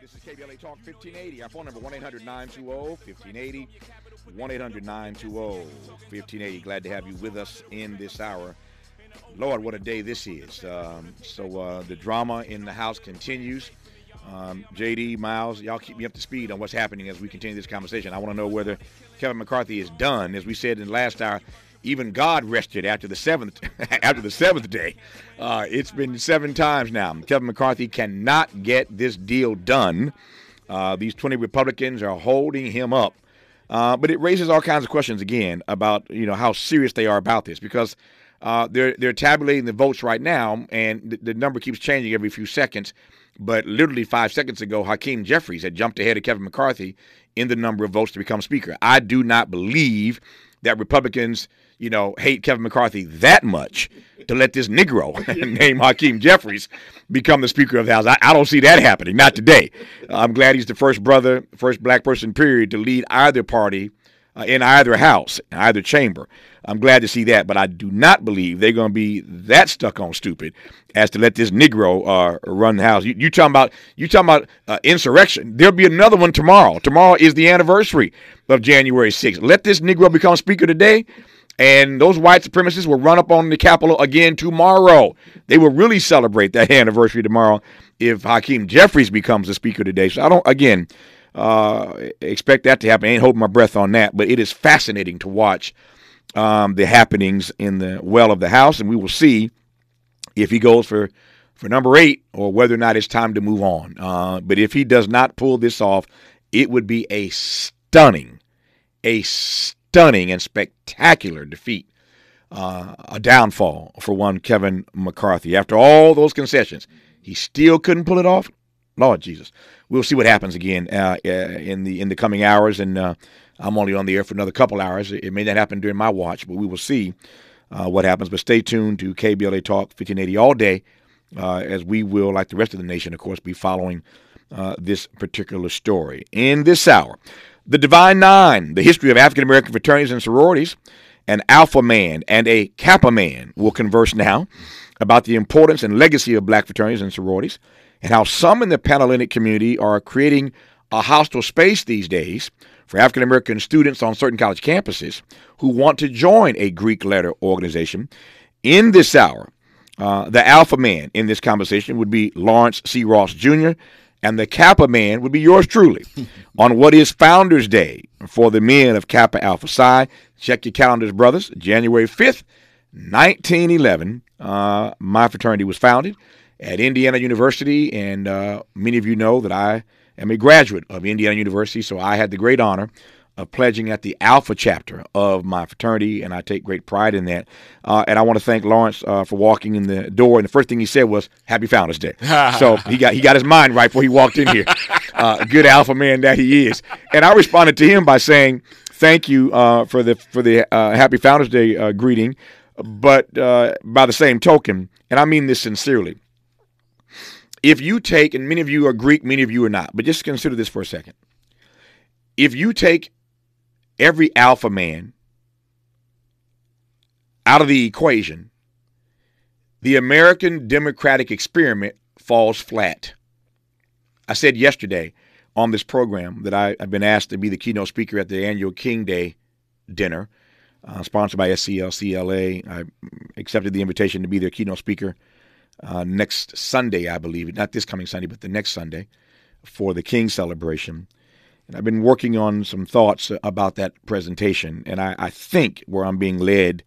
This is KBLA Talk 1580. Our phone number 1 800 920 1580. 1 800 920 1580. Glad to have you with us in this hour. Lord, what a day this is. Um, so uh, the drama in the House continues. Um, JD, Miles, y'all keep me up to speed on what's happening as we continue this conversation. I want to know whether Kevin McCarthy is done. As we said in last hour, even God rested after the seventh after the seventh day. Uh, it's been seven times now. Kevin McCarthy cannot get this deal done. Uh, these 20 Republicans are holding him up. Uh, but it raises all kinds of questions again about you know how serious they are about this because uh, they're they're tabulating the votes right now and the, the number keeps changing every few seconds. But literally five seconds ago, Hakeem Jeffries had jumped ahead of Kevin McCarthy in the number of votes to become Speaker. I do not believe that Republicans you know, hate Kevin McCarthy that much to let this Negro named Hakeem Jeffries become the Speaker of the House. I, I don't see that happening. Not today. I'm glad he's the first brother, first black person, period, to lead either party uh, in either house, in either chamber. I'm glad to see that, but I do not believe they're going to be that stuck on stupid as to let this Negro uh, run the house. You, you talking about you talking about uh, insurrection? There'll be another one tomorrow. Tomorrow is the anniversary of January 6th. Let this Negro become Speaker today and those white supremacists will run up on the Capitol again tomorrow. They will really celebrate that anniversary tomorrow if Hakeem Jeffries becomes the speaker today. So I don't, again, uh, expect that to happen. I ain't holding my breath on that, but it is fascinating to watch um, the happenings in the well of the House, and we will see if he goes for for number eight or whether or not it's time to move on. Uh, but if he does not pull this off, it would be a stunning, a stunning stunning and spectacular defeat, uh, a downfall for one Kevin McCarthy. After all those concessions, he still couldn't pull it off. Lord Jesus, we'll see what happens again uh, uh, in the in the coming hours. And uh, I'm only on the air for another couple hours. It may not happen during my watch, but we will see uh, what happens. But stay tuned to KBLA Talk 1580 all day, uh, as we will, like the rest of the nation, of course, be following this particular story in this hour. The Divine Nine, the history of African American fraternities and sororities, an Alpha man and a Kappa man will converse now about the importance and legacy of black fraternities and sororities and how some in the Panhellenic community are creating a hostile space these days for African American students on certain college campuses who want to join a Greek letter organization. In this hour, uh, the alpha man in this conversation would be Lawrence C. Ross Jr., and the Kappa man would be yours truly on what is Founders Day for the men of Kappa Alpha Psi. Check your calendars, brothers. January 5th, 1911, uh, my fraternity was founded at Indiana University, and uh, many of you know that I am a graduate of Indiana University, so I had the great honor of pledging at the Alpha chapter of my fraternity, and I take great pride in that. Uh, and I want to thank Lawrence uh, for walking in the door, and the first thing he said was "Happy Founders Day." so he got he got his mind right before he walked in here. Uh, good Alpha man that he is. And I responded to him by saying, "Thank you uh, for the for the uh, Happy Founders Day uh, greeting." But by the same token, and I mean this sincerely, if you take, and many of you are Greek, many of you are not, but just consider this for a second. If you take every alpha man out of the equation, the American democratic experiment falls flat. I said yesterday on this program that I, have been asked to be the keynote speaker at the annual King Day dinner, uh, sponsored by SCLCLA. I accepted the invitation to be their keynote speaker uh, next Sunday, I believe, not this coming Sunday, but the next Sunday for the King celebration. And I've been working on some thoughts about that presentation. And I, I think where I'm being led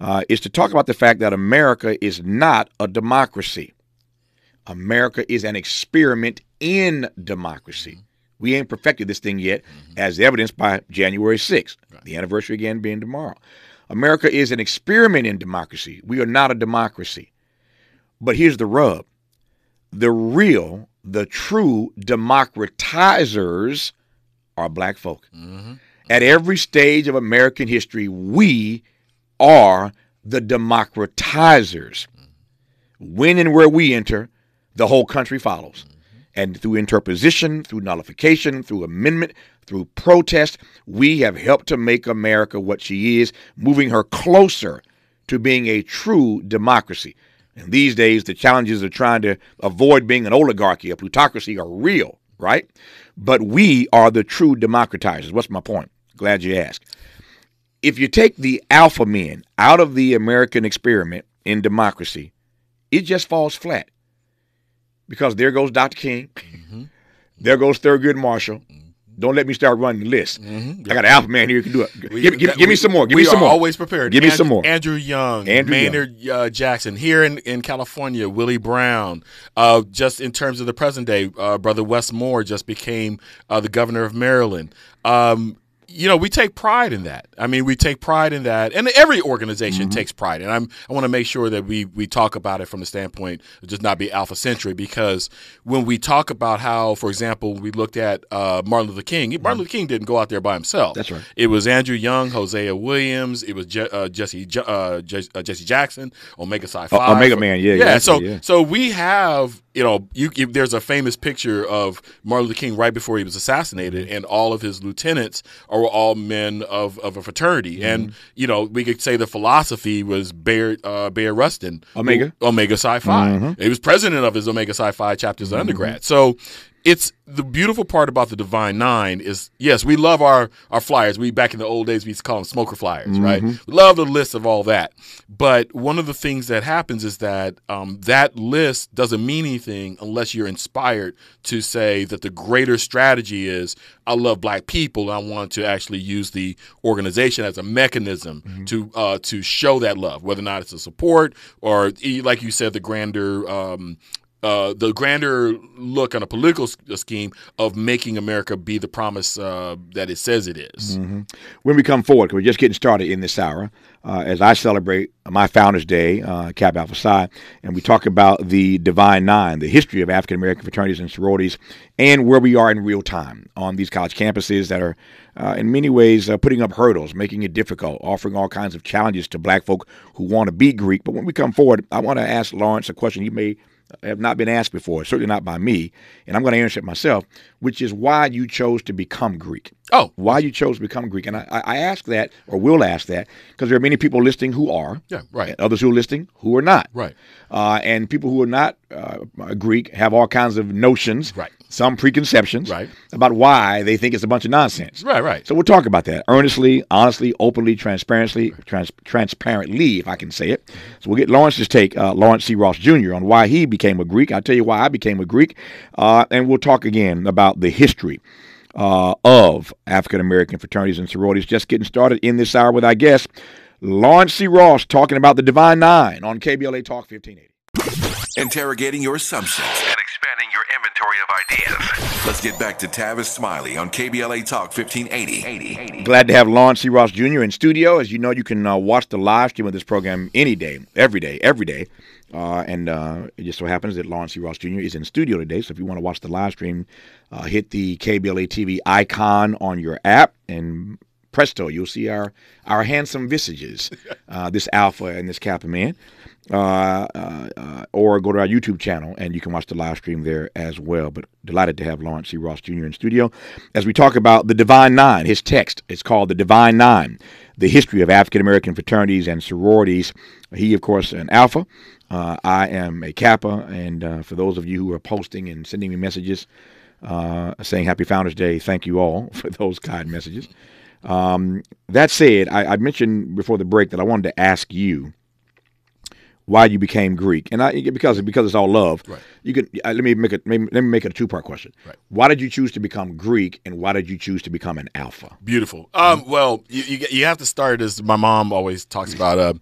uh, is to talk about the fact that America is not a democracy. America is an experiment in democracy. Mm-hmm. We ain't perfected this thing yet, mm-hmm. as evidenced by January 6th, right. the anniversary again being tomorrow. America is an experiment in democracy. We are not a democracy. But here's the rub the real, the true democratizers are black folk. Mm-hmm. At every stage of American history, we are the democratizers. When and where we enter, the whole country follows. And through interposition, through nullification, through amendment, through protest, we have helped to make America what she is, moving her closer to being a true democracy. And these days, the challenges of trying to avoid being an oligarchy, a plutocracy, are real, right? But we are the true democratizers. What's my point? Glad you asked. If you take the alpha men out of the American experiment in democracy, it just falls flat. Because there goes Dr. King, mm-hmm. there goes Thurgood Marshall, don't let me start running the list. Mm-hmm. I got an alpha man here who can do it. We, give, give, that, give, me some more. Give me some more. Always prepared. Give me some more. Andrew Young, Andrew Maynard Young. Uh, Jackson here in, in California. Willie Brown. Uh, just in terms of the present day, uh, brother Wes Moore just became uh, the governor of Maryland. Um, you know, we take pride in that. I mean, we take pride in that, and every organization mm-hmm. takes pride. And I'm, I want to make sure that we we talk about it from the standpoint of just not be alpha centric, because when we talk about how, for example, we looked at uh, Martin Luther King. Mm-hmm. Martin Luther King didn't go out there by himself. That's right. It was Andrew Young, Hosea Williams. It was Je- uh, Jesse uh, uh, Jesse Jackson, Omega Psi Phi. Omega Man, yeah, yeah. so yeah. so we have you know, you, you, there's a famous picture of Martin Luther King right before he was assassinated, and all of his lieutenants are all men of, of a fraternity. Mm-hmm. And you know, we could say the philosophy was Bear uh, Bayard Rustin, Omega who, Omega Psi Phi. Mm-hmm. He was president of his Omega Psi Phi chapters mm-hmm. undergrad. So it's the beautiful part about the Divine Nine is yes, we love our our flyers. We back in the old days we used to call them smoker flyers, mm-hmm. right? We love the list of all that. But one of the things that happens is that um, that list doesn't mean anything unless you're inspired to say that the greater strategy is I love black people. I want to actually use the organization as a mechanism mm-hmm. to uh, to show that love, whether or not it's a support or like you said, the grander um, uh, the grander look on a political uh, scheme of making America be the promise uh, that it says it is. Mm-hmm. When we come forward, we're just getting started in this hour, uh, as I celebrate my Founders Day, uh, Kappa Alpha Psi, and we talk about the Divine Nine, the history of African American fraternities and sororities, and where we are in real time on these college campuses that are, uh, in many ways, putting up hurdles, making it difficult, offering all kinds of challenges to black folk who want to be Greek. But when we come forward, I want to ask Lawrence a question he may have not been asked before, certainly not by me, and I'm going to answer it myself, which is why you chose to become Greek. Oh, why you chose to become Greek, and I, I ask that, or will ask that, because there are many people listening who are, yeah, right, others who are listening who are not, right, uh, and people who are not uh, Greek have all kinds of notions, right, some preconceptions, right, about why they think it's a bunch of nonsense, right, right. So we'll talk about that earnestly, honestly, openly, transparently, trans- transparently, if I can say it. So we'll get Lawrence's take, uh, Lawrence C. Ross Jr. on why he became a Greek. I'll tell you why I became a Greek, uh, and we'll talk again about the history uh, of African American fraternities and sororities. Just getting started in this hour with our guest, Lawrence C. Ross, talking about the Divine Nine on KBLA Talk 1580. Interrogating your assumptions and expanding your inventory of ideas. Let's get back to Tavis Smiley on KBLA Talk 1580. Glad to have Lawrence C. Ross Jr. in studio. As you know, you can uh, watch the live stream of this program any day, every day, every day uh, and uh, it just so happens that Lawrence C. Ross Jr. is in studio today. So if you want to watch the live stream, uh, hit the KBLA TV icon on your app, and presto, you'll see our our handsome visages, uh, this Alpha and this Kappa man. Uh, uh, or go to our YouTube channel and you can watch the live stream there as well. But delighted to have Lawrence C. Ross Jr. in studio as we talk about the Divine Nine. His text is called The Divine Nine The History of African American Fraternities and Sororities. He, of course, an Alpha. Uh, I am a Kappa, and uh, for those of you who are posting and sending me messages uh, saying Happy Founders Day, thank you all for those kind messages. Um, that said, I, I, mentioned before the break that I wanted to ask you why you became Greek, and I because because it's all love. Right. You can uh, let me make it let me, let me make it a two part question. Right. Why did you choose to become Greek, and why did you choose to become an alpha? Beautiful. Um, well, you, you, you have to start as my mom always talks about. Uh,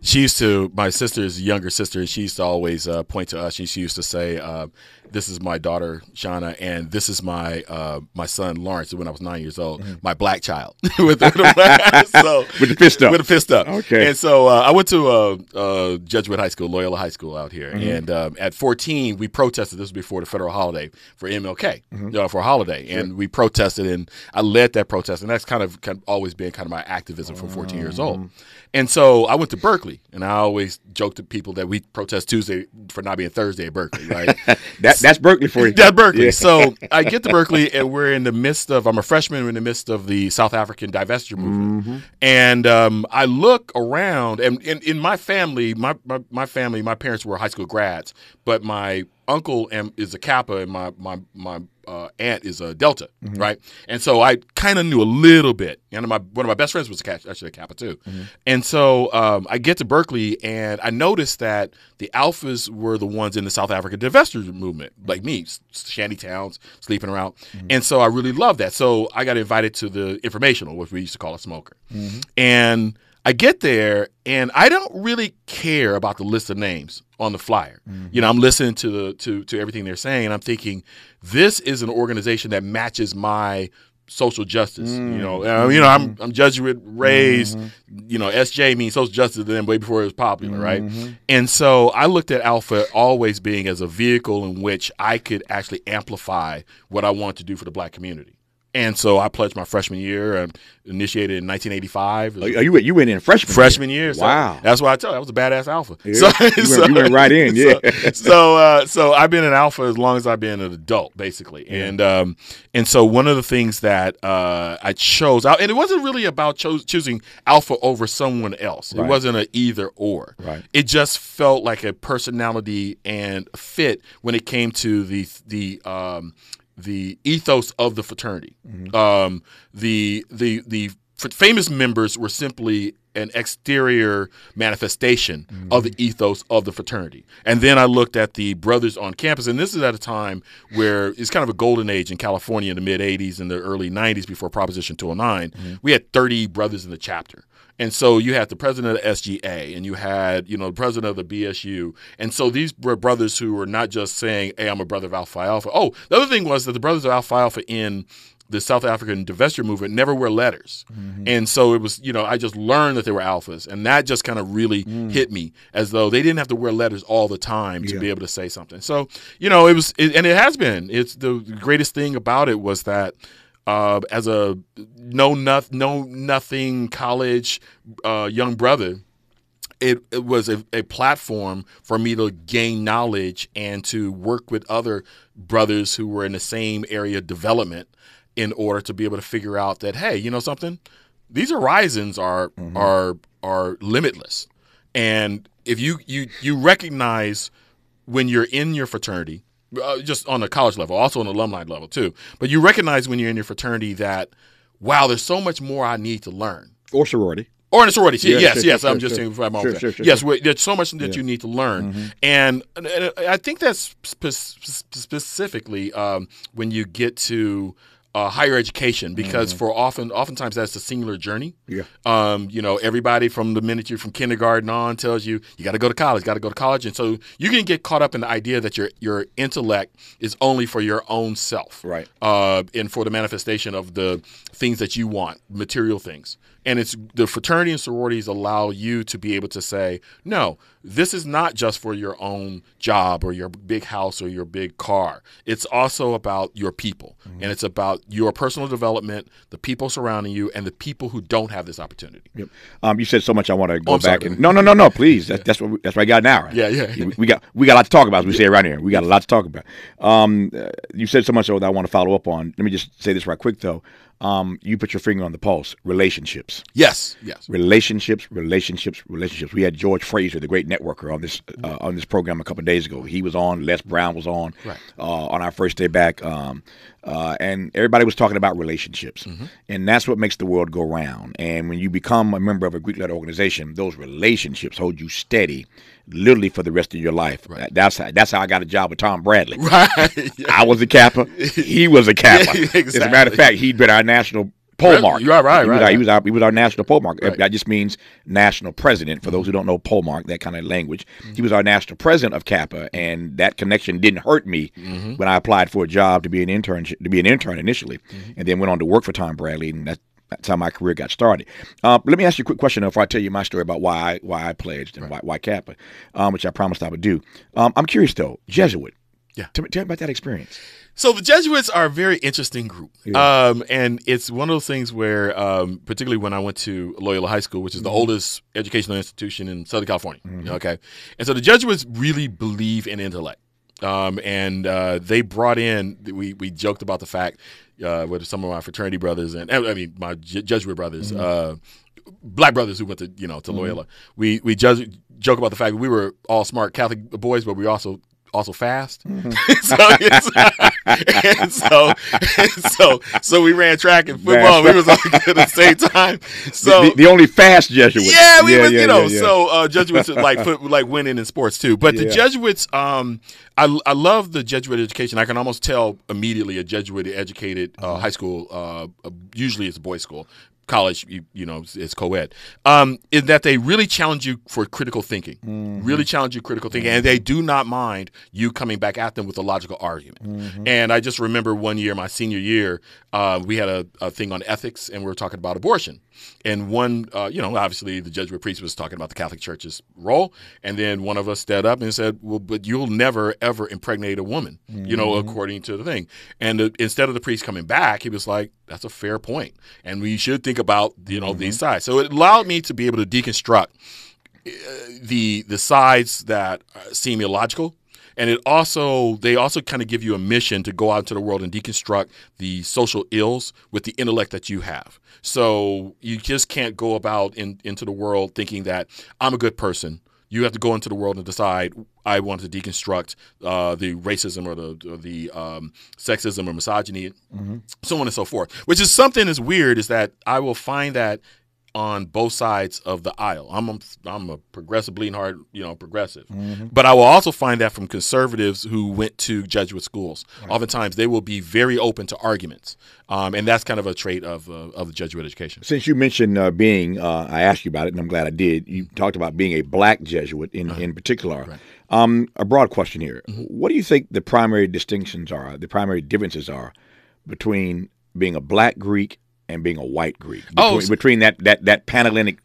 she used to my sister's younger sister. She used to always uh, point to us. She, she used to say. Uh, this is my daughter Shauna, and this is my uh, my son Lawrence. When I was nine years old, mm-hmm. my black child with, with, so, with the fist up, with the fist up. Okay. And so uh, I went to uh, Jesuit High School, Loyola High School out here, mm-hmm. and um, at 14 we protested. This was before the federal holiday for MLK mm-hmm. Uh, for a holiday, sure. and we protested, and I led that protest, and that's kind of, kind of always been kind of my activism from 14 years old. Mm-hmm. And so I went to Berkeley, and I always joke to people that we protest Tuesday for not being Thursday at Berkeley, right? that that, that's Berkeley for you. That's Berkeley. Yeah. So I get to Berkeley, and we're in the midst of. I'm a freshman. We're in the midst of the South African divestiture movement, mm-hmm. and um, I look around, and in my family, my, my my family, my parents were high school grads, but my uncle is a Kappa, and my my my uh, aunt is a Delta, mm-hmm. right? And so I kind of knew a little bit. And my one of my best friends was a, actually a Kappa too. Mm-hmm. And so um, I get to Berkeley, and I noticed that the Alphas were the ones in the South African divestiture movement, like me, shanty towns, sleeping around. Mm-hmm. And so I really loved that. So I got invited to the informational, which we used to call a smoker, mm-hmm. and I get there and I don't really care about the list of names on the flyer. Mm-hmm. You know, I'm listening to the to to everything they're saying and I'm thinking this is an organization that matches my social justice. Mm-hmm. You know, uh, you know, I'm I'm Jesuit raised. Mm-hmm. You know, SJ means social justice then way before it was popular, right? Mm-hmm. And so I looked at Alpha always being as a vehicle in which I could actually amplify what I want to do for the black community. And so I pledged my freshman year. and initiated in 1985. Oh, you went, you went in freshman freshman year. year so wow, that's why I tell you I was a badass alpha. Yeah. So, you, went, so, you, went, right in, yeah. So so, uh, so, I've been an alpha as long as I've been an adult, basically. Yeah. And um, and so one of the things that uh, I chose, and it wasn't really about cho- choosing alpha over someone else. Right. It wasn't an either or. Right. It just felt like a personality and fit when it came to the the um, the ethos of the fraternity. Mm-hmm. Um, the the the famous members were simply an exterior manifestation mm-hmm. of the ethos of the fraternity. And then I looked at the brothers on campus, and this is at a time where it's kind of a golden age in California in the mid 80s and the early 90s before Proposition 209. Mm-hmm. We had 30 brothers in the chapter. And so you had the president of the SGA and you had, you know, the president of the BSU. And so these were brothers who were not just saying, hey, I'm a brother of Alpha Alpha. Oh, the other thing was that the brothers of Alpha Alpha in the South African divestiture movement never wear letters. Mm-hmm. And so it was, you know, I just learned that they were alphas. And that just kind of really mm. hit me as though they didn't have to wear letters all the time to yeah. be able to say something. So, you know, it was, it, and it has been. It's the greatest thing about it was that uh, as a no noth, no nothing college uh, young brother, it, it was a, a, platform for me to gain knowledge and to work with other brothers who were in the same area of development in order to be able to figure out that hey, you know something, these horizons are mm-hmm. are are limitless, and if you you you recognize when you're in your fraternity uh, just on a college level, also on alumni level too. But you recognize when you're in your fraternity that, wow, there's so much more I need to learn. Or sorority. Or in a sorority. Yeah, yes, sure, yes. Sure, I'm just saying for my sure, sure, Yes, there's so much that yeah. you need to learn. Mm-hmm. And, and, I think that's spe- specifically um, when you get to uh, higher education because mm-hmm. for often oftentimes that's a singular journey. Yeah. Um, you know, everybody from the minute you're from kindergarten on tells you you got to go to college, got to go to college, and so you can get caught up in the idea that your your intellect is only for your own self, right? Uh, and for the manifestation of the things that you want, material things. And it's the fraternity and sororities allow you to be able to say, no, this is not just for your own job or your big house or your big car. It's also about your people. Mm-hmm. And it's about your personal development, the people surrounding you, and the people who don't have this opportunity. Yep. Um, you said so much. I want to go oh, back sorry. and no, no, no, no. Please, that, that's what we, that's what I got now. Yeah, yeah. We, we, got we got a lot to talk about. As we say it around here, we got a lot to talk about. Um, uh, you said so much so that I want to follow up on. Let me just say this right quick though um, you put your finger on the pulse. Relationships. Yes, yes. Relationships, relationships, relationships. We had George Fraser, the great networker, on this uh, on this program a couple days ago. He was on. Les Brown was on. Right. Uh, on our first day back. Um, uh, and everybody was talking about relationships, mm-hmm. and that's what makes the world go round. And when you become a member of a Greek letter organization, those relationships hold you steady, literally for the rest of your life. Right. That's how, that's how I got a job with Tom Bradley. Right. Yeah. I was a Kappa. He was a Kappa. yeah, exactly. As a matter of fact, he'd been our national polemarch. You are right, he right, was our, He was our he was our national polemarch. Right. That just means national president. For those who don't know polemarch, that kind of language, mm-hmm. he was our national president of Kappa, and that connection didn't hurt me mm-hmm. when I applied for a job to be an intern to be an intern initially, mm-hmm. and then went on to work for Tom Bradley, and that. That's how my career got started. Uh, let me ask you a quick question before I tell you my story about why I, why I pledged and right. why, why Kappa, um, which I promised I would do. Um, I'm curious though, Jesuit. Yeah. Tell me, tell me about that experience. So the Jesuits are a very interesting group, yeah. um, and it's one of those things where, um, particularly when I went to Loyola High School, which is the mm-hmm. oldest educational institution in Southern California, mm-hmm. okay, and so the Jesuits really believe in intellect. Um, and uh, they brought in. We we joked about the fact uh, with some of my fraternity brothers and I mean my J- Jesuit brothers, uh, black brothers who went to you know to Loyola. We we judge, joke about the fact that we were all smart Catholic boys, but we also also fast. so, it's- and so, and so, so we ran track and football. We was all good at the same time. So the, the only fast Jesuit. yeah, we was, yeah, you know, yeah, yeah. so uh, Jesuits like foot, like winning in sports too. But the Jesuits, um, I I love the Jesuit education. I can almost tell immediately a Jesuit educated uh, Uh-huh. high school. Uh, usually it's a boys' school. College, you, you know, it's- it's co-ed. Um, in that they really challenge you for critical thinking, Mm-hmm. really challenge you critical thinking, and they do not mind you coming back at them with a logical argument. Mm-hmm. And I just remember one year, my senior year, uh, we had a, a thing on ethics, and we were talking about abortion. And one, uh, you know, obviously the Jesuit priest was talking about the Catholic Church's role, and then one of us stood up and said, "Well, but you'll never ever impregnate a woman, you know, according to the thing." And the, instead of the priest coming back, he was like, "That's a fair point, and we should think about you know these sides." So it allowed me to be able to deconstruct the the sides that uh, seem illogical and it also they also kind of give you a mission to go out into the world and deconstruct the social ills with the intellect that you have. So you just can't go about in, into the world thinking that i'm a good person you have to go into the world and decide i want to deconstruct uh, the racism or the, or the um, sexism or misogyny so on and so forth which is something that's weird is that i will find that on both sides of the aisle. I'm a, I'm a progressive, bleeding heart, you know, progressive. But I will also find that from conservatives who went to Jesuit schools. Oftentimes, they will be very open to arguments, um, and that's kind of a trait of uh, of the Jesuit education. Since you mentioned uh, being, uh, I asked you about it, and I'm glad I did. You talked about being a black Jesuit in, Uh-huh. in particular. Um, a broad question here. Mm-hmm. What do you think the primary distinctions are, the primary differences are between being a black Greek and being a white Greek? Oh, Between, so- between that, that, that Panhellenic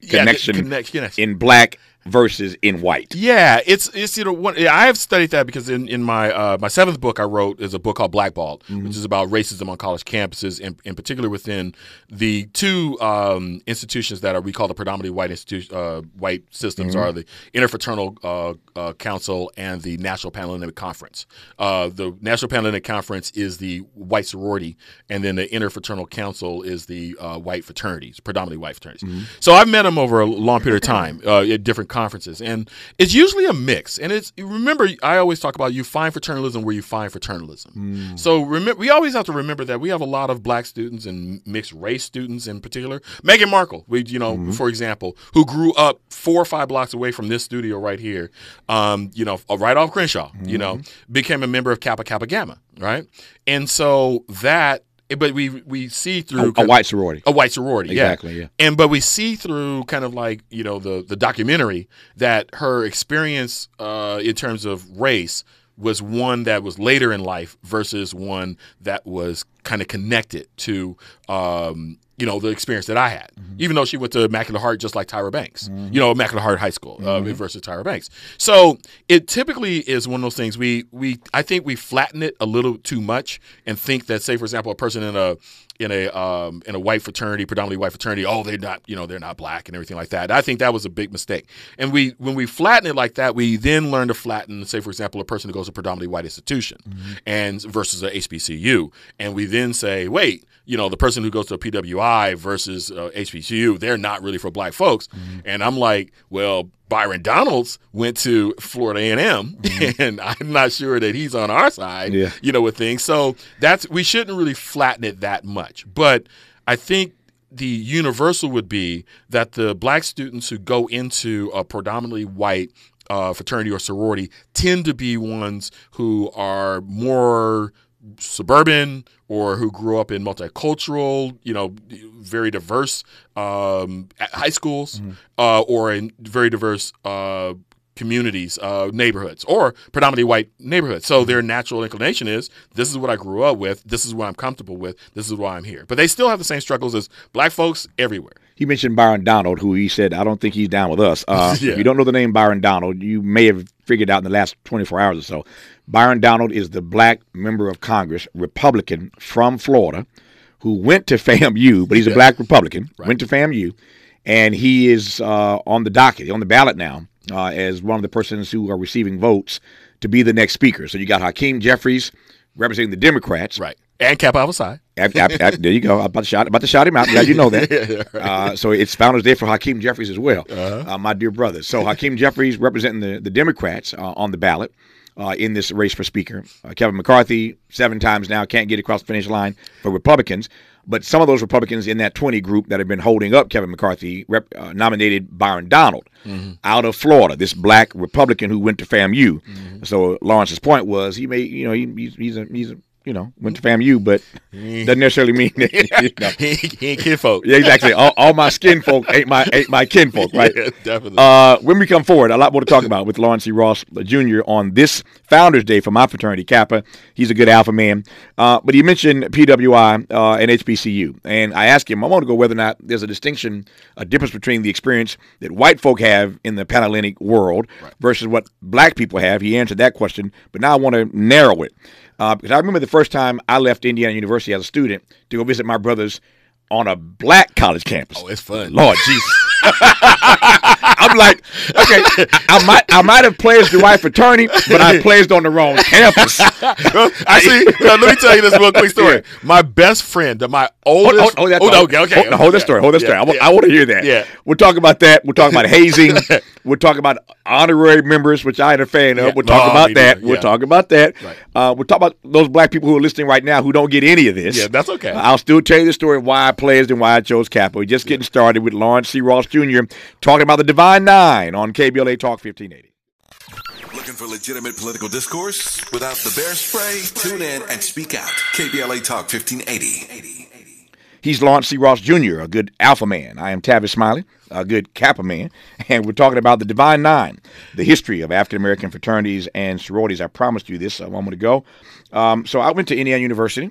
Yeah, connection yes. in black versus in white. Yeah, it's it's you know one, I have studied that because in in my uh, my seventh book I wrote is a book called Blackballed, which is about racism on college campuses, and in particular within the two um, institutions that are we call the predominantly white institution uh, white systems are the Interfraternal uh, uh, Council and the National Panhellenic Conference. Uh, the National Panhellenic Conference is the white sorority, and then the Interfraternal Council is the uh, white fraternities, predominantly white fraternities. So I've met them over a long period of time uh, at different conferences, and it's usually a mix. And it's remember I always talk about you find fraternalism where you find fraternalism. Mm. So remember, we always have to remember that we have a lot of black students and mixed race students in particular. Meghan Markle, we you know, mm-hmm. for example, who grew up four or five blocks away from this studio right here, um, you know, uh, right off Crenshaw, you know, mm-hmm. became a member of Kappa Kappa Gamma, right? And so that. But we we see through A, a white sorority. a white sorority, Exactly, yeah. And but we see through kind of like you know the the documentary that her experience uh, in terms of race was one that was later in life versus one that was kind of connected to um, you know the experience that I had. Even though she went to Immaculate Heart just like Tyra Banks, you know Immaculate Heart High School uh, versus Tyra Banks. So it typically is one of those things we we I think we flatten it a little too much and think that say for example a person in a in a um, in a white fraternity, predominantly white fraternity, oh they're not you know they're not black and everything like that. I think that was a big mistake. And we when we flatten it like that, we then learn to flatten, say for example, a person who goes to a predominantly white institution and versus a HBCU, and we then say, wait, you know the person who goes to a PWI versus uh, HBCU, they're not really for black folks. And I'm like, well. Byron Donalds went to Florida A&M, and I'm not sure that he's on our side Yeah. you know, with things. So that's we shouldn't really flatten it that much. But I think the universal would be that the black students who go into a predominantly white uh, fraternity or sorority tend to be ones who are more suburban or who grew up in multicultural, you know, very diverse um, high schools uh, or in very diverse uh, communities, uh, neighborhoods, or predominantly white neighborhoods. So their natural inclination is this is what I grew up with, this is what I'm comfortable with, this is why I'm here. But they still have the same struggles as black folks everywhere. He mentioned Byron Donald, who he said, I don't think he's down with us. Uh, Yeah. If you don't know the name Byron Donald, you may have figured out in the last 24 hours or so. Byron Donald is the black member of Congress, Republican from Florida, who went to FAMU, but he's a black Republican, went to FAMU, and he is uh, on the docket, on the ballot now, uh, as one of the persons who are receiving votes to be the next speaker. So you got Hakeem Jeffries representing the Democrats. Right. And Kappa Alpha Psi. Ab- ab- ab- there you go. I'm about to shout, about to shout him out. Glad you know that. uh, so it's Founders Day for Hakeem Jeffries as well, uh my dear brother. So Hakeem Jeffries representing the, the Democrats uh, on the ballot uh, in this race for Speaker. Uh, Kevin McCarthy, seven times now, can't get across the finish line for Republicans. But some of those Republicans in that 20 group that have been holding up Kevin McCarthy rep, uh, nominated Byron Donald out of Florida, this black Republican who went to FAMU. So Lawrence's point was he may, you know, he, he's, he's a he's a you know went to FAMU, but doesn't necessarily mean that. You know. he, he ain't kid folk. Yeah, exactly. All, all my skin folk ain't my ain't my kinfolk, right? Yeah, definitely. Uh, when we come forward, a lot more to talk about with Lawrence C. Ross Jr. on this Founders Day for my fraternity, Kappa. He's a good alpha man. Uh, but he mentioned PWI uh, and HBCU, and I asked him, I want to go whether or not there's a distinction, a difference between the experience that white folk have in the Panhellenic world versus what black people have. He answered that question, but now I want to narrow it. Uh, because I remember the first time I left Indiana University as a student to go visit my brothers on a black college campus. oh, it's fun. Lord Jesus. I'm like, okay, I might I might have pledged the right fraternity, but I pledged on the wrong campus. I see. now, let me tell you this real quick story. My best friend, my oldest. hold, hold that oh, okay, okay. Hold, hold that story. Hold that story. I, Yeah, want to hear that. Yeah. We'll talk about that. We'll talk about hazing. we'll talk about honorary members, which I ain't a fan of. Yeah. We'll talk No, about that. neither. We'll Yeah. talk about that. Right. Uh, we'll talk about those black people who are listening right now who don't get any of this. Yeah, that's okay. I'll still tell you the story of why I pledged and why I chose. We're just getting started with Lawrence C. Ross Jr. talking about the Divine Nine on KBLA Talk 1580. Looking for legitimate political discourse without the bear spray? Tune in and speak out. KBLA Talk 1580. He's Lawrence C. Ross Jr., a good alpha man. I am Tavis Smiley, a good Kappa man. And we're talking about the Divine Nine, the history of African American fraternities and sororities. I promised you this a moment ago. Um, so I went to Indiana University,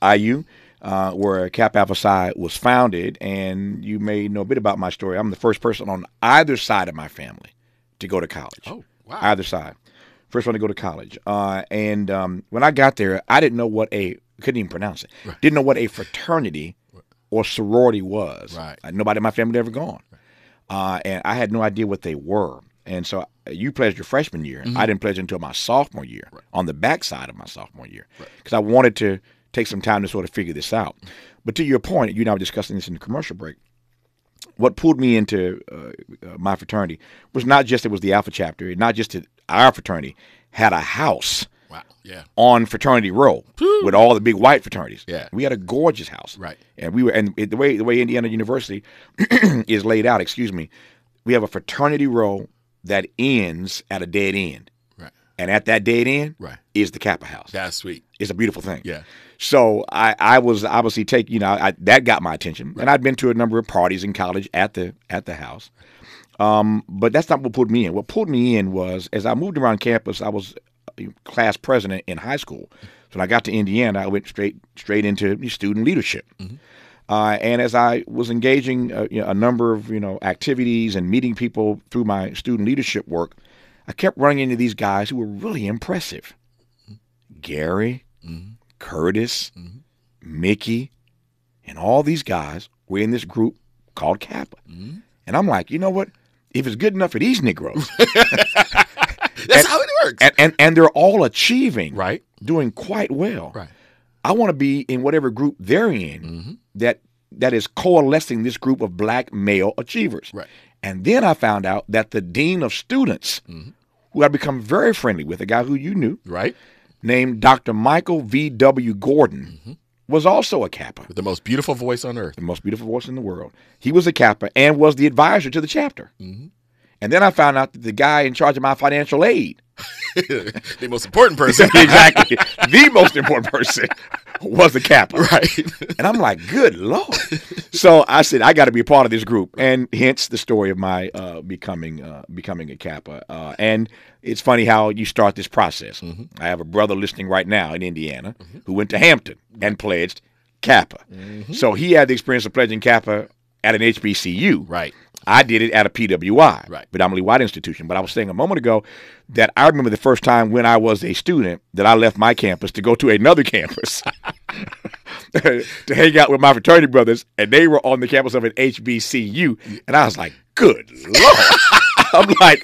IU, uh, where Kappa Alpha Psi was founded. And you may know a bit about my story. I'm the first person on either side of my family to go to college. Oh, wow. Either side. First one to go to college. Uh, and um, when I got there, I didn't know what a couldn't even pronounce it. Didn't know what a fraternity or sorority was. Right. Uh, nobody in my family had ever gone, uh, and I had no idea what they were. And so uh, you pledged your freshman year. Mm-hmm. I didn't pledge until my sophomore year, on the backside of my sophomore year, because I wanted to take some time to sort of figure this out. But to your point, you and I were discussing this in the commercial break what pulled me into uh, uh, my fraternity was not just it was the Alpha chapter, not just that our fraternity had a house Wow. Yeah. on Fraternity Row with all the big white fraternities. Yeah. we had a gorgeous house. Right. and we were and it, the way the way Indiana University is laid out. Excuse me, we have a fraternity row that ends at a dead end, Right. and at that dead end Right. is the Kappa House. That's sweet. It's a beautiful thing. Yeah. So I, I was obviously taking, you know I, that got my attention, and I'd been to a number of parties in college at the at the house. Um, but that's not what pulled me in. What pulled me in was as I moved around campus, I was class president in high school. So when I got to Indiana, I went straight straight into student leadership. Uh, and as I was engaging uh, you know, a number of you know activities and meeting people through my student leadership work, I kept running into these guys who were really impressive. Gary, Curtis, mm-hmm. Mickey, and all these guys were in this group called Kappa. Mm-hmm. And I'm like, you know what? If it's good enough for these Negroes, That's how it works. and, and and they're all achieving, right. doing quite well. Right. I want to be in whatever group they're in mm-hmm. that that is coalescing this group of black male achievers. Right. And then I found out that the dean of students, who I'd become very friendly with, a guy who you knew, Right. Named Dr. Michael V. W. Gordon, mm-hmm. was also a Kappa, With the most beautiful voice on earth. the most beautiful voice in the world. He was a Kappa and was the advisor to the chapter. Mm-hmm. And then I found out that the guy in charge of my financial aid, the most important person. exactly, the most important person, was the Kappa. right. And I'm like, good Lord. so I said, I got to be a part of this group. And hence the story of my uh, becoming uh, becoming a Kappa. Uh, and it's funny how you start this process. Mm-hmm. I have a brother listening right now in Indiana who went to Hampton and pledged Kappa. Mm-hmm. So he had the experience of pledging Kappa at an HBCU. Right. I did it at a PWI, Right. predominantly white institution. But I was saying a moment ago that I remember the first time when I was a student that I left my campus to go to another campus to hang out with my fraternity brothers, and they were on the campus of an HBCU, and I was like, "Good lord!" I'm like,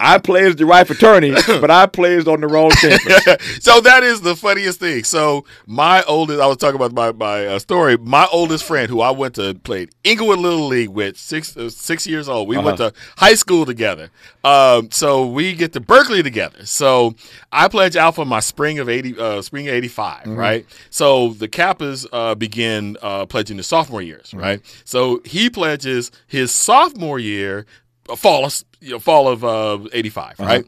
I pledged the right fraternity, but I pledged on the wrong campus. so that is the funniest thing. So my oldest, I was talking about my my uh, story. My oldest friend, who I went to played Inglewood Little League with, six uh, six years old. We uh-huh. went to high school together. Um, so we get to Berkeley together. So I pledged Alpha my spring of eighty, uh, spring of eighty five, mm mm-hmm. right? So the Kappas uh, begin uh, pledging the sophomore years, mm-hmm. right? So he pledges his sophomore year fall of you know, fall of uh, 85 uh-huh. right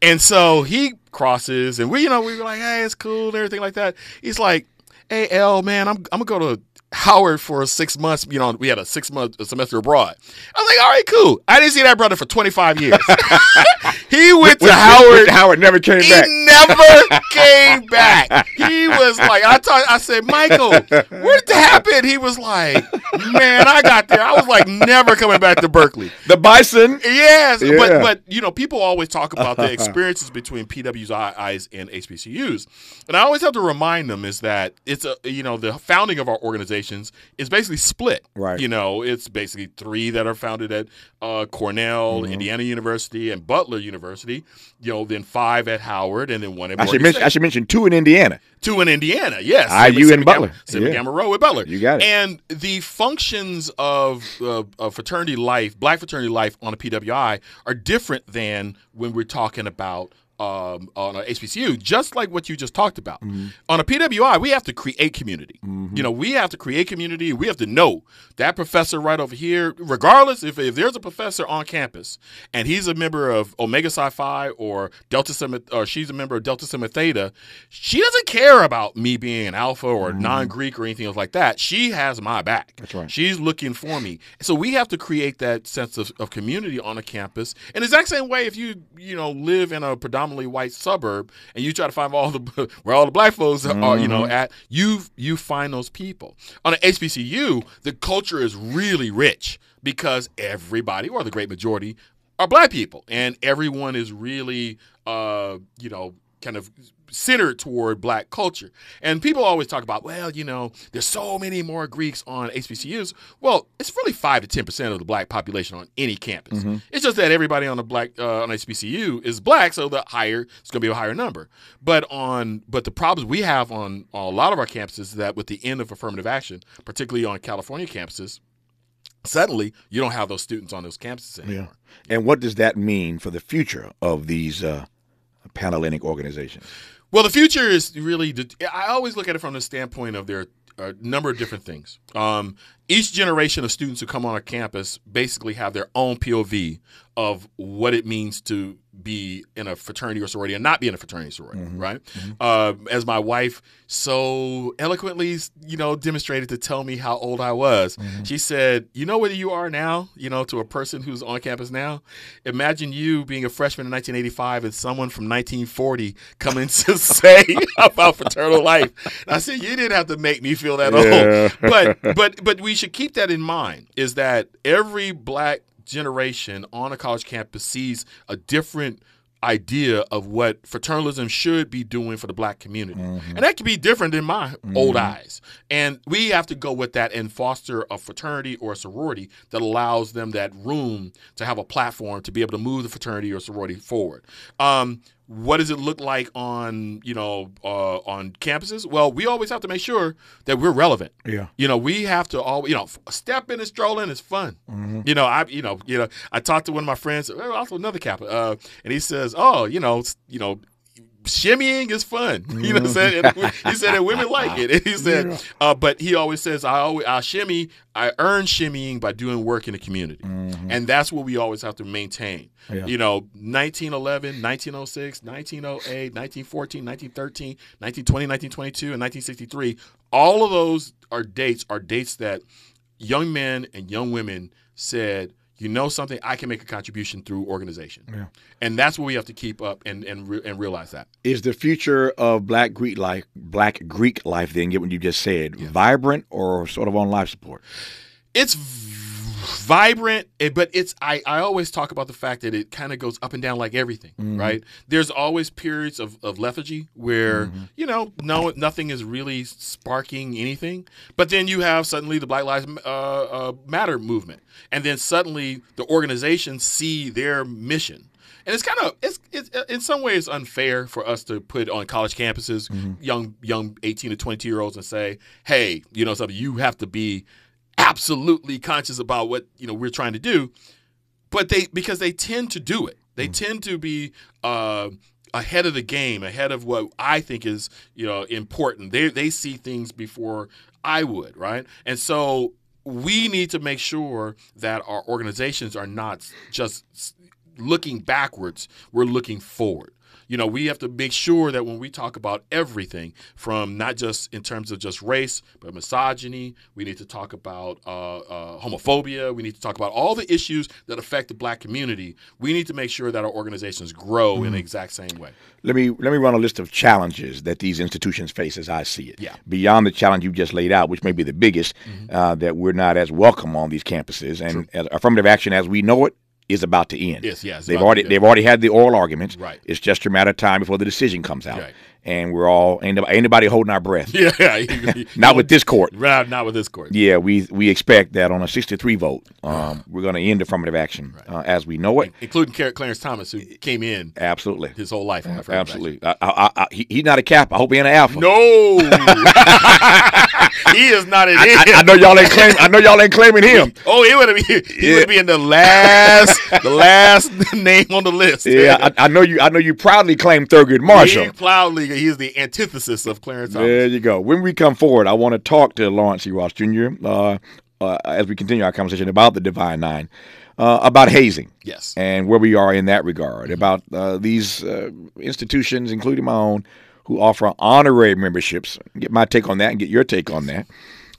and so he crosses and we you know we were like hey it's cool and everything like that he's like hey l man i'm, I'm gonna go to Howard for six months. You know, we had a six month semester abroad. I was like, all right, cool. I didn't see that brother for 25 years. he went to Howard. Howard never came he back. never came back. He was like, I thought, I said, Michael, what did that happen? He was like, man, I got there. I was like, never coming back to Berkeley. The Bison. Yes, yeah. but but you know, people always talk about the experiences between PWIs and HBCUs, and I always have to remind them is that it's a you know the founding of our organization organizations is basically split. Right. You know, it's basically three that are founded at uh, Cornell, mm-hmm. Indiana University, and Butler University. You know, then five at Howard, and then one at. I should, mention, I should mention two in Indiana. Two in Indiana, yes. IU and Butler. Gamma, yeah. Gamma Rho at Butler. You got it. And the functions of, uh, of fraternity life, black fraternity life on a PWI, are different than when we're talking about um, on a HBCU, just like what you just talked about. Mm-hmm. On a PWI, we have to create community. Mm-hmm. You know, we have to create community. We have to know that professor right over here, regardless if, if there's a professor on campus and he's a member of Omega Psi Phi or Delta Sigma, or she's a member of Delta Sigma Theta, she doesn't care about me being an alpha or mm-hmm. non Greek or anything else like that. She has my back. That's right. She's looking for me. So we have to create that sense of, of community on a campus. In the exact same way, if you, you know, live in a predominant predominantly white suburb and you try to find all the where all the black folks mm-hmm. are, you know, mm-hmm. at you you find those people. On an HBCU, the culture is really rich because everybody or the great majority are black people and everyone is really uh, you know, kind of centered toward black culture. And people always talk about, well, you know, there's so many more Greeks on HBCUs. Well, it's really five to ten percent of the black population on any campus. Mm-hmm. It's just that everybody on the black uh, on HBCU is black, so the higher it's going to be a higher number. But on but the problems we have on, on a lot of our campuses is that with the end of affirmative action, particularly on California campuses, suddenly you don't have those students on those campuses anymore. Yeah. And what does that mean for the future of these uh, Panhellenic organizations? Well, the future is really. I always look at it from the standpoint of there are a number of different things. Um, each generation of students who come on our campus basically have their own POV of what it means to be in a fraternity or sorority and not be in a fraternity or sorority, mm-hmm. right? Mm-hmm. Uh, as my wife so eloquently, you know, demonstrated to tell me how old I was. Mm-hmm. She said, "You know where you are now, you know, to a person who's on campus now. Imagine you being a freshman in 1985 and someone from 1940 coming to say about fraternal life." And I said, "You didn't have to make me feel that yeah. old, but but but we should keep that in mind. Is that every black generation on a college campus sees a different idea of what fraternalism should be doing for the black community. Mm-hmm. And that can be different in my mm-hmm. old eyes. And we have to go with that and foster a fraternity or a sorority that allows them that room to have a platform to be able to move the fraternity or sorority forward. Um, what does it look like on you know uh, on campuses? Well, we always have to make sure that we're relevant. Yeah. You know, we have to all you know stepping and strolling is fun. Mm-hmm. You know, I you know you know I talked to one of my friends, also another Kappa, uh, and he says, oh, you know, you know, shimmying is fun. You know what I'm saying? And he said that women like it. And he said, yeah. uh, but he always says, I always I shimmy, I earn shimmying by doing work in the community. Mm-hmm. And that's what we always have to maintain. Yeah. You know, 1911, 1906, 1908, 1914, 1913, 1920, 1922, and 1963. All of those are dates, are dates that young men and young women said, you know something, I can make a contribution through organization. Yeah. And that's what we have to keep up and and, re- and realize that. Is the future of black Greek life, black Greek life then, get what you just said, yeah. vibrant or sort of on life support? It's vibrant, eh, but it's I, I always talk about the fact that it kind of goes up and down like everything, mm-hmm. right? There's always periods of, of lethargy where mm-hmm. you know no nothing is really sparking anything, but then you have suddenly the Black Lives uh, uh, Matter movement, and then suddenly the organizations see their mission and it's kind of it's, it's in some ways unfair for us to put on college campuses young young 18 to 22 year olds and say, hey, you know something, you have to be absolutely conscious about what you know we're trying to do, but they because they tend to do it. They tend to be. Uh, ahead of the game, ahead of what I think is you know important. They they see things before I would, right? And so we need to make sure that our organizations are not just looking backwards; we're looking forward. You know, we have to make sure that when we talk about everything, from not just in terms of just race, but misogyny, we need to talk about uh, uh, homophobia. We need to talk about all the issues that affect the black community. We need to make sure that our organizations grow in the exact same way. Let me let me run a list of challenges that these institutions face as I see it. Yeah. Beyond the challenge you just laid out, which may be the biggest, uh, that we're not as welcome on these campuses, and as affirmative action as we know it is about to end. Yes, yes, They've already they've already had the oral arguments. Right. It's just a matter of time before the decision comes out. Right. And we're all ain't, nobody holding our breath. Yeah, Not with this court. Right, not with this court. Yeah, we we expect that on a 63 vote, um, we're going to end affirmative action uh, as we know it. including Clarence Thomas, who came in Absolutely. his whole life. Absolutely. I, I, I, he, he's not a cap. I hope he ain't an alpha. No, he is not an I, I know y'all ain't claim. I know y'all ain't claiming him. Oh, he would have been. He Yeah. would be in the last, the last name on the list. Yeah, I, I know you. I know you proudly claim Thurgood Marshall. He proudly, he is the antithesis of Clarence Thomas. There you go. When we come forward, I want to talk to Lawrence E. Ross Jr. Uh, uh, as we continue our conversation about the Divine Nine, uh, about hazing. Yes. And where we are in that regard, about uh, these uh, institutions, including my own, who offer honorary memberships. Get my take on that and get your take on that.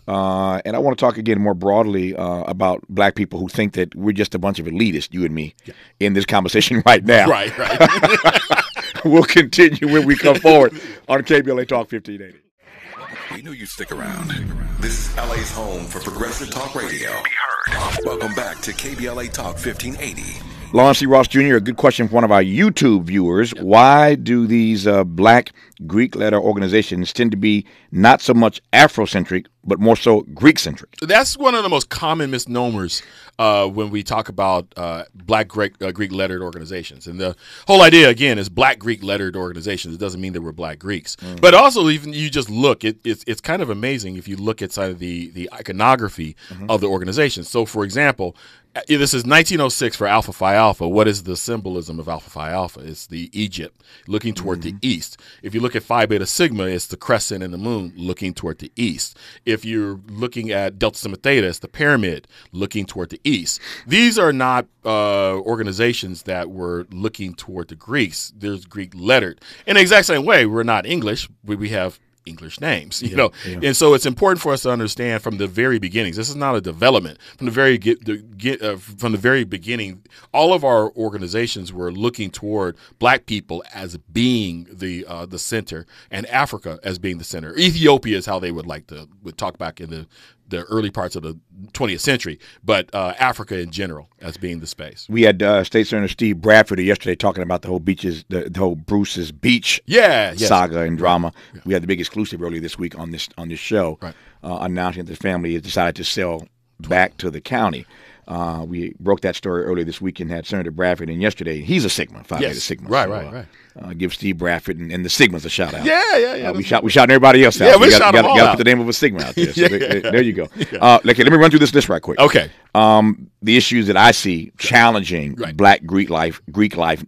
Uh, and I want to talk again more broadly uh, about black people who think that we're just a bunch of elitists, you and me, in this conversation right now. Right, right. we'll continue when we come forward on KBLA Talk 1580. We knew you'd stick around. This is LA's home for progressive talk radio. Be heard. Welcome back to KBLA Talk 1580. Lawrence C. Ross Jr., a good question from one of our YouTube viewers. Why do these uh, black Greek letter organizations tend to be not so much Afrocentric, but more so Greek centric? That's one of the most common misnomers uh, when we talk about uh, black Greek, uh, Greek lettered organizations. And the whole idea, again, is black Greek lettered organizations. It doesn't mean that we're black Greeks. But also, even you just look, it, it's, it's kind of amazing if you look at side of the, the iconography of the organization. So, for example, this is 1906 for Alpha Phi Alpha. What is the symbolism of Alpha Phi Alpha? It's the Egypt looking toward the east. If you look at Phi Beta Sigma, it's the crescent and the moon looking toward the east. If you're looking at Delta Sigma Theta, it's the pyramid looking toward the east. These are not uh, organizations that were looking toward the Greeks. There's Greek lettered. In the exact same way, we're not English. We, we have English names, you know, and so it's important for us to understand from the very beginnings. This is not a development from the very get, the, get uh, from the very beginning. All of our organizations were looking toward Black people as being the uh, the center, and Africa as being the center. Ethiopia is how they would like to would talk back in the the early parts of the 20th century, but uh, Africa in general as being the space. We had uh, State Senator Steve Bradford yesterday talking about the whole beaches, the, the whole Bruce's Beach Yeah, yes. saga and drama. We had the big exclusive earlier this week on this on this show, Right. uh, announcing that the family has decided to sell back to the county. Uh, we broke that story earlier this week and had Senator Bradford in yesterday. He's a Sigma, Phi Yes. Beta Sigma. Right, So, right, uh, right. Uh, give Steve Bradford and, and the Sigmas a shout out. Yeah, yeah, yeah. Uh, we shot we shouting everybody else out. Yeah, So we you gotta- gotta- all gotta out. put the name of a Sigma out there. So Yeah, there, yeah. there you go. Uh, okay, let me run through this list right quick. Okay. Um, the issues that I see challenging Right. Black Greek life, Greek life,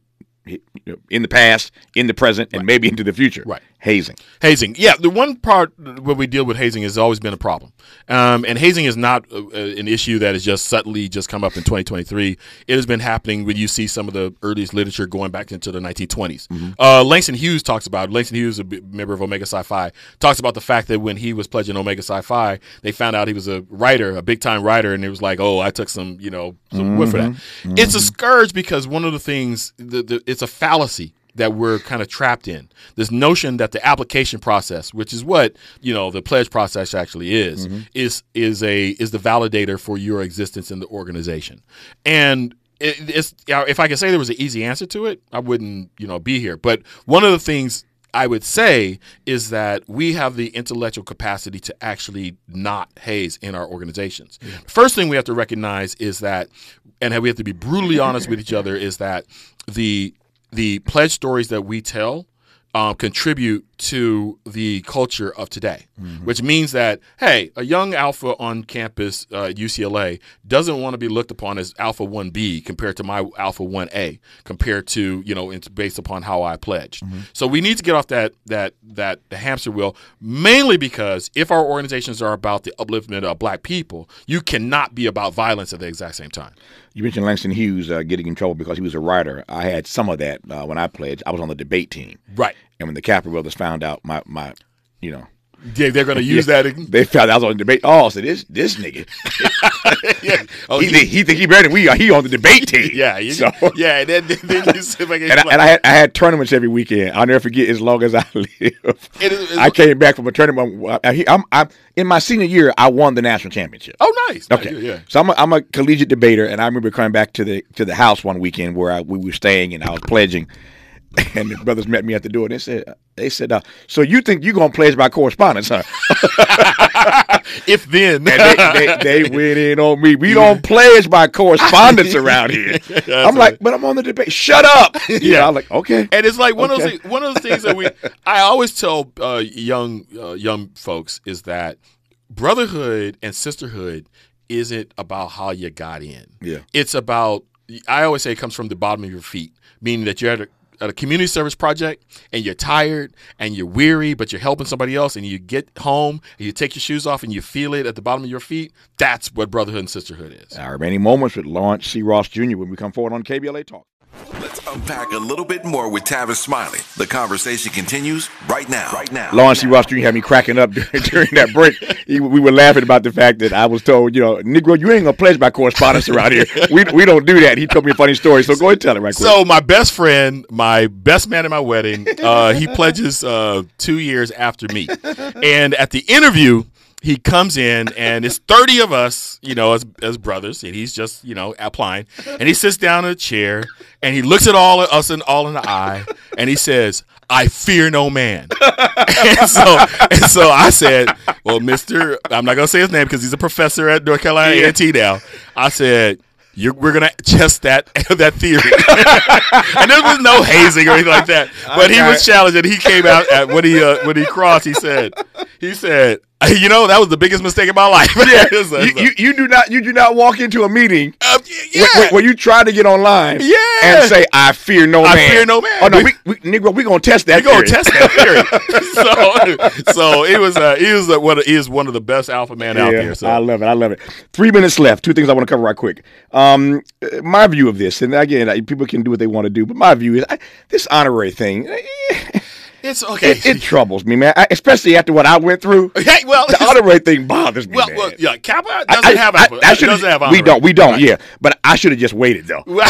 in the past, in the present, and maybe into the future. Right. Hazing. Hazing, yeah. The one part where we deal with hazing has always been a problem, um, and hazing is not uh, uh, an issue that has just suddenly just come up in 2023. It has been happening when you see some of the earliest literature going back into the 1920s. Uh, Langston Hughes talks about Langston Hughes, a b- member of Omega Psi Phi, talks about the fact that when he was pledging Omega Psi Phi, they found out he was a writer, a big time writer, and it was like, oh, I took some, you know, some whiff for that. It's a scourge because one of the things, the, the, it's a fallacy that we're kind of trapped in. This notion that the application process, which is what you know the pledge process actually is, mm-hmm. is is a is the validator for your existence in the organization. And it, it's if I could say there was an easy answer to it, I wouldn't you know be here. But one of the things I would say is that we have the intellectual capacity to actually not haze in our organizations. First thing we have to recognize is that, and we have to be brutally honest with each other, is that the the pledge stories that we tell um, contribute to the culture of today, Mm-hmm. which means that hey, a young alpha on campus uh, UCLA doesn't want to be looked upon as alpha one B compared to my alpha one A compared to you know it's based upon how I pledged. Mm-hmm. So we need to get off that that that hamster wheel mainly because if our organizations are about the upliftment of black people, you cannot be about violence at the exact same time. You mentioned Langston Hughes uh, getting in trouble because he was a writer. I had some of that uh, when I pledged. I was on the debate team, Right. And when the Kappa brothers found out my my, you know, Yeah, they're going to use that. ag- they found out I was on the debate. Oh, so this this nigga, yeah. Oh, he, he- think, he think he better than we are. He on the debate team. Yeah, you, So- yeah. And then, then you sit back and, And I, and I had I had tournaments every weekend. I'll never forget as long as I live. It is- I came back from a tournament. I, I'm, I'm in my senior year. I won the national championship. oh, nice. Okay, Nice, Yeah. So I'm a, I'm a collegiate debater, and I remember coming back to the to the house one weekend where I, we were staying, and I was pledging, and the brothers met me at the door, and they said, they said, uh, so you think you're gonna pledge by correspondence, huh? If then, And they, they, they went in on me. We don't pledge by correspondence around here. I'm like, but I'm on the debate. Shut up. Yeah, I'm like, okay. and it's like one of Okay. those one of those things that we. I always tell uh, young uh, young folks is that brotherhood and sisterhood isn't about how you got in. Yeah. it's about. I always say it comes from the bottom of your feet, meaning that at a at a community service project and you're tired and you're weary, but you're helping somebody else, and you get home and you take your shoes off and you feel it at the bottom of your feet. That's what brotherhood and sisterhood is. Our remaining moments with Lawrence C. Ross Jr. when we come forward on KBLA Talk. Let's unpack a little bit more with Tavis Smiley. The conversation continues right now. Right now. Lawrence C. Ross Jr. had me cracking up during, during that break. He, we were laughing about the fact that I was told, you know, Negro, you ain't gonna pledge by correspondence around here. We, we don't do that. He told me a funny story, so go ahead and tell it right quick. So my best friend, my best man at my wedding, uh, he pledges uh, two years after me, and at the interview, he comes in and it's thirty of us, you know, as as brothers, and he's just you know applying, and he sits down in a chair and he looks at all of us and all in the eye, and he says. I fear no man. and so and so I said, Well, Mr. I'm not gonna say his name because he's a professor at North Carolina A&T now. I said, you're, we're gonna test that that theory, and there was no hazing or anything like that. But he was challenged, and he came out at, when he uh, when he crossed. He said, he said, you know, that was the biggest mistake of my life. Yeah, so- you, you, you do not you do not walk into a meeting uh, yeah. where, where- you try to get online Yeah. and say I fear no I man. I fear no man. Oh no, We- we, Negro, we gonna test that. we gonna test that theory. so, so it was uh, he was uh, one of, one of the best alpha man out Yeah, there. So I love it. I love it. Three minutes left. Two things I want to cover right quick. Um, uh, my view of this, and again, people can do what they want to do, but my view is I, this honorary thing. It's okay. It, it troubles me, man. I, especially after what I went through. hey, well, The honorary thing bothers me, well, man. well, yeah, Kappa doesn't I- have I- alpha. I doesn't have we don't. We don't. Yeah, but I should have just waited though. well,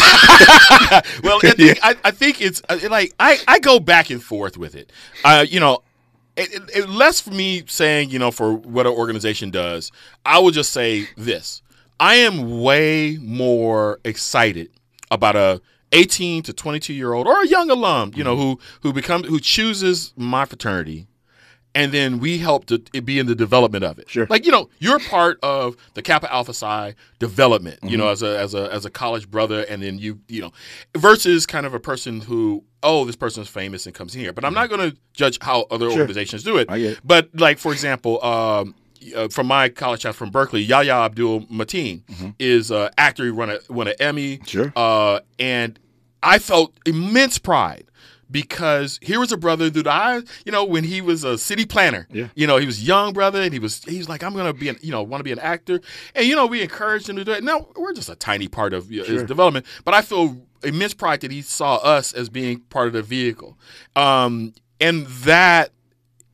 I think, I, I think it's uh, like I, I go back and forth with it. Uh, you know, it, it, it, less for me saying you know for what an organization does. I will just say this: I am way more excited about a 18 to 22 year old or a young alum, you know, who who becomes who chooses my fraternity and then we help to be in the development of it. Sure. Like you know, you're part of the Kappa Alpha Psi development. You Mm-hmm. know, as a as a as a college brother, and then you you know, versus kind of a person who oh this person is famous and comes in here. But I'm not going to judge how other organizations do it. It. But like for example. Um, uh, from my college chapter from Berkeley, Yahya Abdul Mateen is an actor. He won a won an Emmy. Mm-hmm. Sure. Uh, and I felt immense pride because here was a brother that I, you know, when he was a city planner, Yeah. you know, he was a young brother and he was, he was like, I'm going to be, an, you know, want to be an actor. And, you know, we encouraged him to do it. Now, we're just a tiny part of you know, his development, but I feel immense pride that he saw us as being part of the vehicle. Um, and that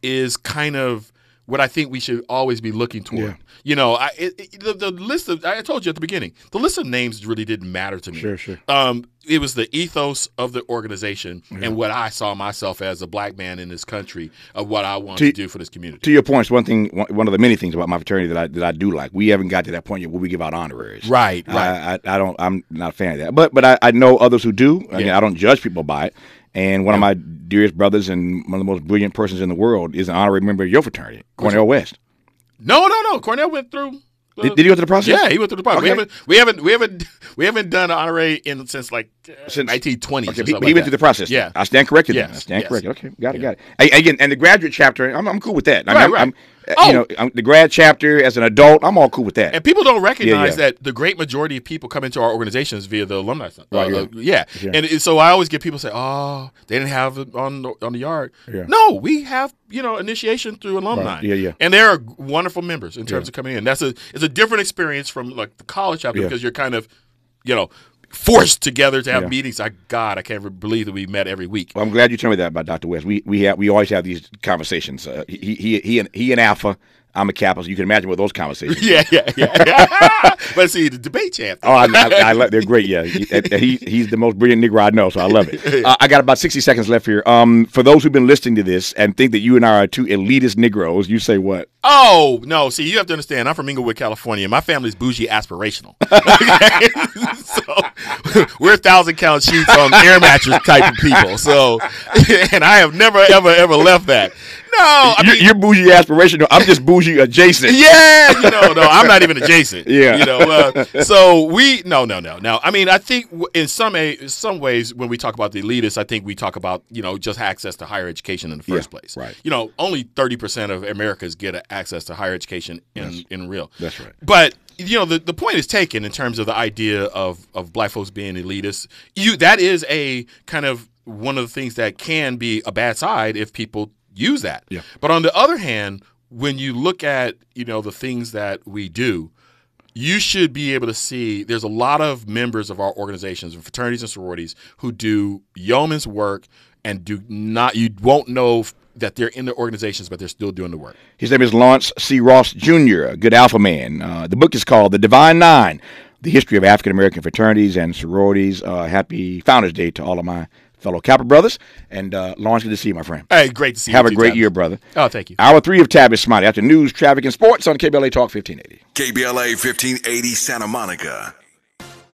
is kind of what I think we should always be looking toward. Yeah. You know, I it, it- the, the list of I told you at the beginning, the list of names really didn't matter to me. Sure, sure. Um, it was the ethos of the organization and what I saw myself as a black man in this country of what I wanted to, To- do for this community. To your one thing, one of the many things about my fraternity that I that I do like, we haven't got to that point yet where we give out honoraries. Right, right. I, I, I don't. I'm not a fan of that. But but I, I know others who do. Again, Yeah. I don't judge people by it. And one of my dearest brothers and one of the most brilliant persons in the world is an honorary member of your fraternity, Cornel West. No, no, no. Cornel went through. uh, Did, did he go through the process? Yeah, he went through the process. We haven't, we haven't, we haven't, we haven't done an honorary in since like Since- 1920s. Okay, he, he like went through the process. Yeah. I stand corrected. then. Yes, I stand yes. corrected. Okay, got it, got it. A- Again, and the graduate chapter, I'm, I'm cool with that. I mean, Right, I'm, right. I'm, uh, Oh. You know, I'm, the grad chapter as an adult, I'm all cool with that. And people don't recognize yeah. that the great majority of people come into our organizations via the alumni. Right, uh, yeah. yeah. And so I always get people say, "Oh, they didn't have it on the, on the yard." Yeah. No, we have you know initiation through alumni. Right. Yeah, yeah. And they're wonderful members in terms Yeah. of coming in. That's a it's a different experience from like the college chapter Yeah. because you're kind of you know forced together to have Yeah. meetings. I God, I can't believe that we met every week. Well, I'm glad you told me that about Dr. West. We we have we always have these conversations. Uh, he he he and he and Alpha. I'm a capitalist. you can imagine what those conversations. Yeah, yeah, yeah. but see, the debate champ. Oh, I, I, I love, they're great. Yeah, he, he he's the most brilliant Negro I know, so I love it. Uh, I got about sixty seconds left here. Um, for those who've been listening to this and think that you and I are two elitist Negroes, you say what? Oh no! See, you have to understand. I'm from Inglewood, California. My family's bougie aspirational. so we're thousand count sheets on air mattress type of people. So, and I have never, ever, ever left that. No, I you're, mean, you're bougie aspirational. I'm just bougie adjacent. yeah, you know, no, I'm not even adjacent. Yeah. you know. Uh, so we, no, no, no, no. I mean, I think in some a, some ways when we talk about the elitists, I think we talk about you know just access to higher education in the first Yeah, place. right. You know, only thirty percent of Americans get access to higher education in in real. That's right. But you know, the, the point is taken in terms of the idea of of black folks being elitists. You that is a kind of one of the things that can be a bad side if people use that. Yeah. But on the other hand, when you look at you know the things that we do, you should be able to see there's a lot of members of our organizations and fraternities and sororities who do yeoman's work and do not you won't know that they're in the organizations but they're still doing the work His name is Lawrence C. Ross Jr., a good alpha man. Uh, the book is called The Divine Nine The History of African American Fraternities and Sororities. Uh, happy Founders Day to all of my fellow Kappa brothers. And uh, Lawrence, good to see you, my friend. hey great to see Have you Have a great Tyler. year, brother. oh thank you Hour three of Tavis Smiley after news, traffic, and sports on KBLA Talk 1580. KBLA 1580 Santa Monica.